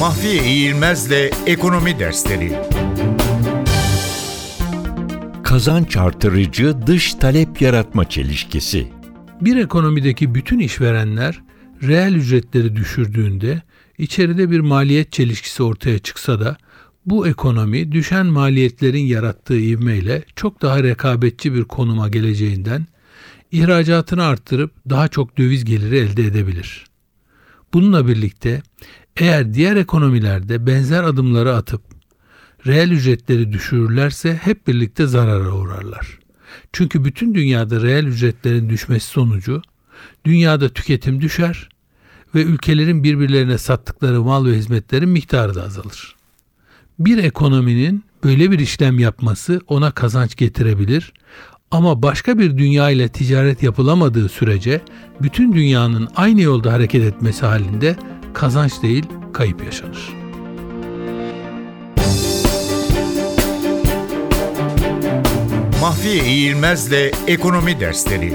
Mahfiye İğilmez'le Ekonomi Dersleri Kazanç artırıcı dış talep yaratma çelişkisi. Bir ekonomideki bütün işverenler reel ücretleri düşürdüğünde içeride bir maliyet çelişkisi ortaya çıksa da bu ekonomi düşen maliyetlerin yarattığı ivmeyle çok daha rekabetçi bir konuma geleceğinden ihracatını arttırıp daha çok döviz geliri elde edebilir. Bununla birlikte eğer diğer ekonomilerde benzer adımları atıp reel ücretleri düşürürlerse hep birlikte zarara uğrarlar. Çünkü bütün dünyada reel ücretlerin düşmesi sonucu dünyada tüketim düşer ve ülkelerin birbirlerine sattıkları mal ve hizmetlerin miktarı da azalır. Bir ekonominin böyle bir işlem yapması ona kazanç getirebilir ama başka bir dünya ile ticaret yapılamadığı sürece bütün dünyanın aynı yolda hareket etmesi halinde kazanç değil kayıp yaşanır. Mahfiye İğilmez'le Ekonomi Dersleri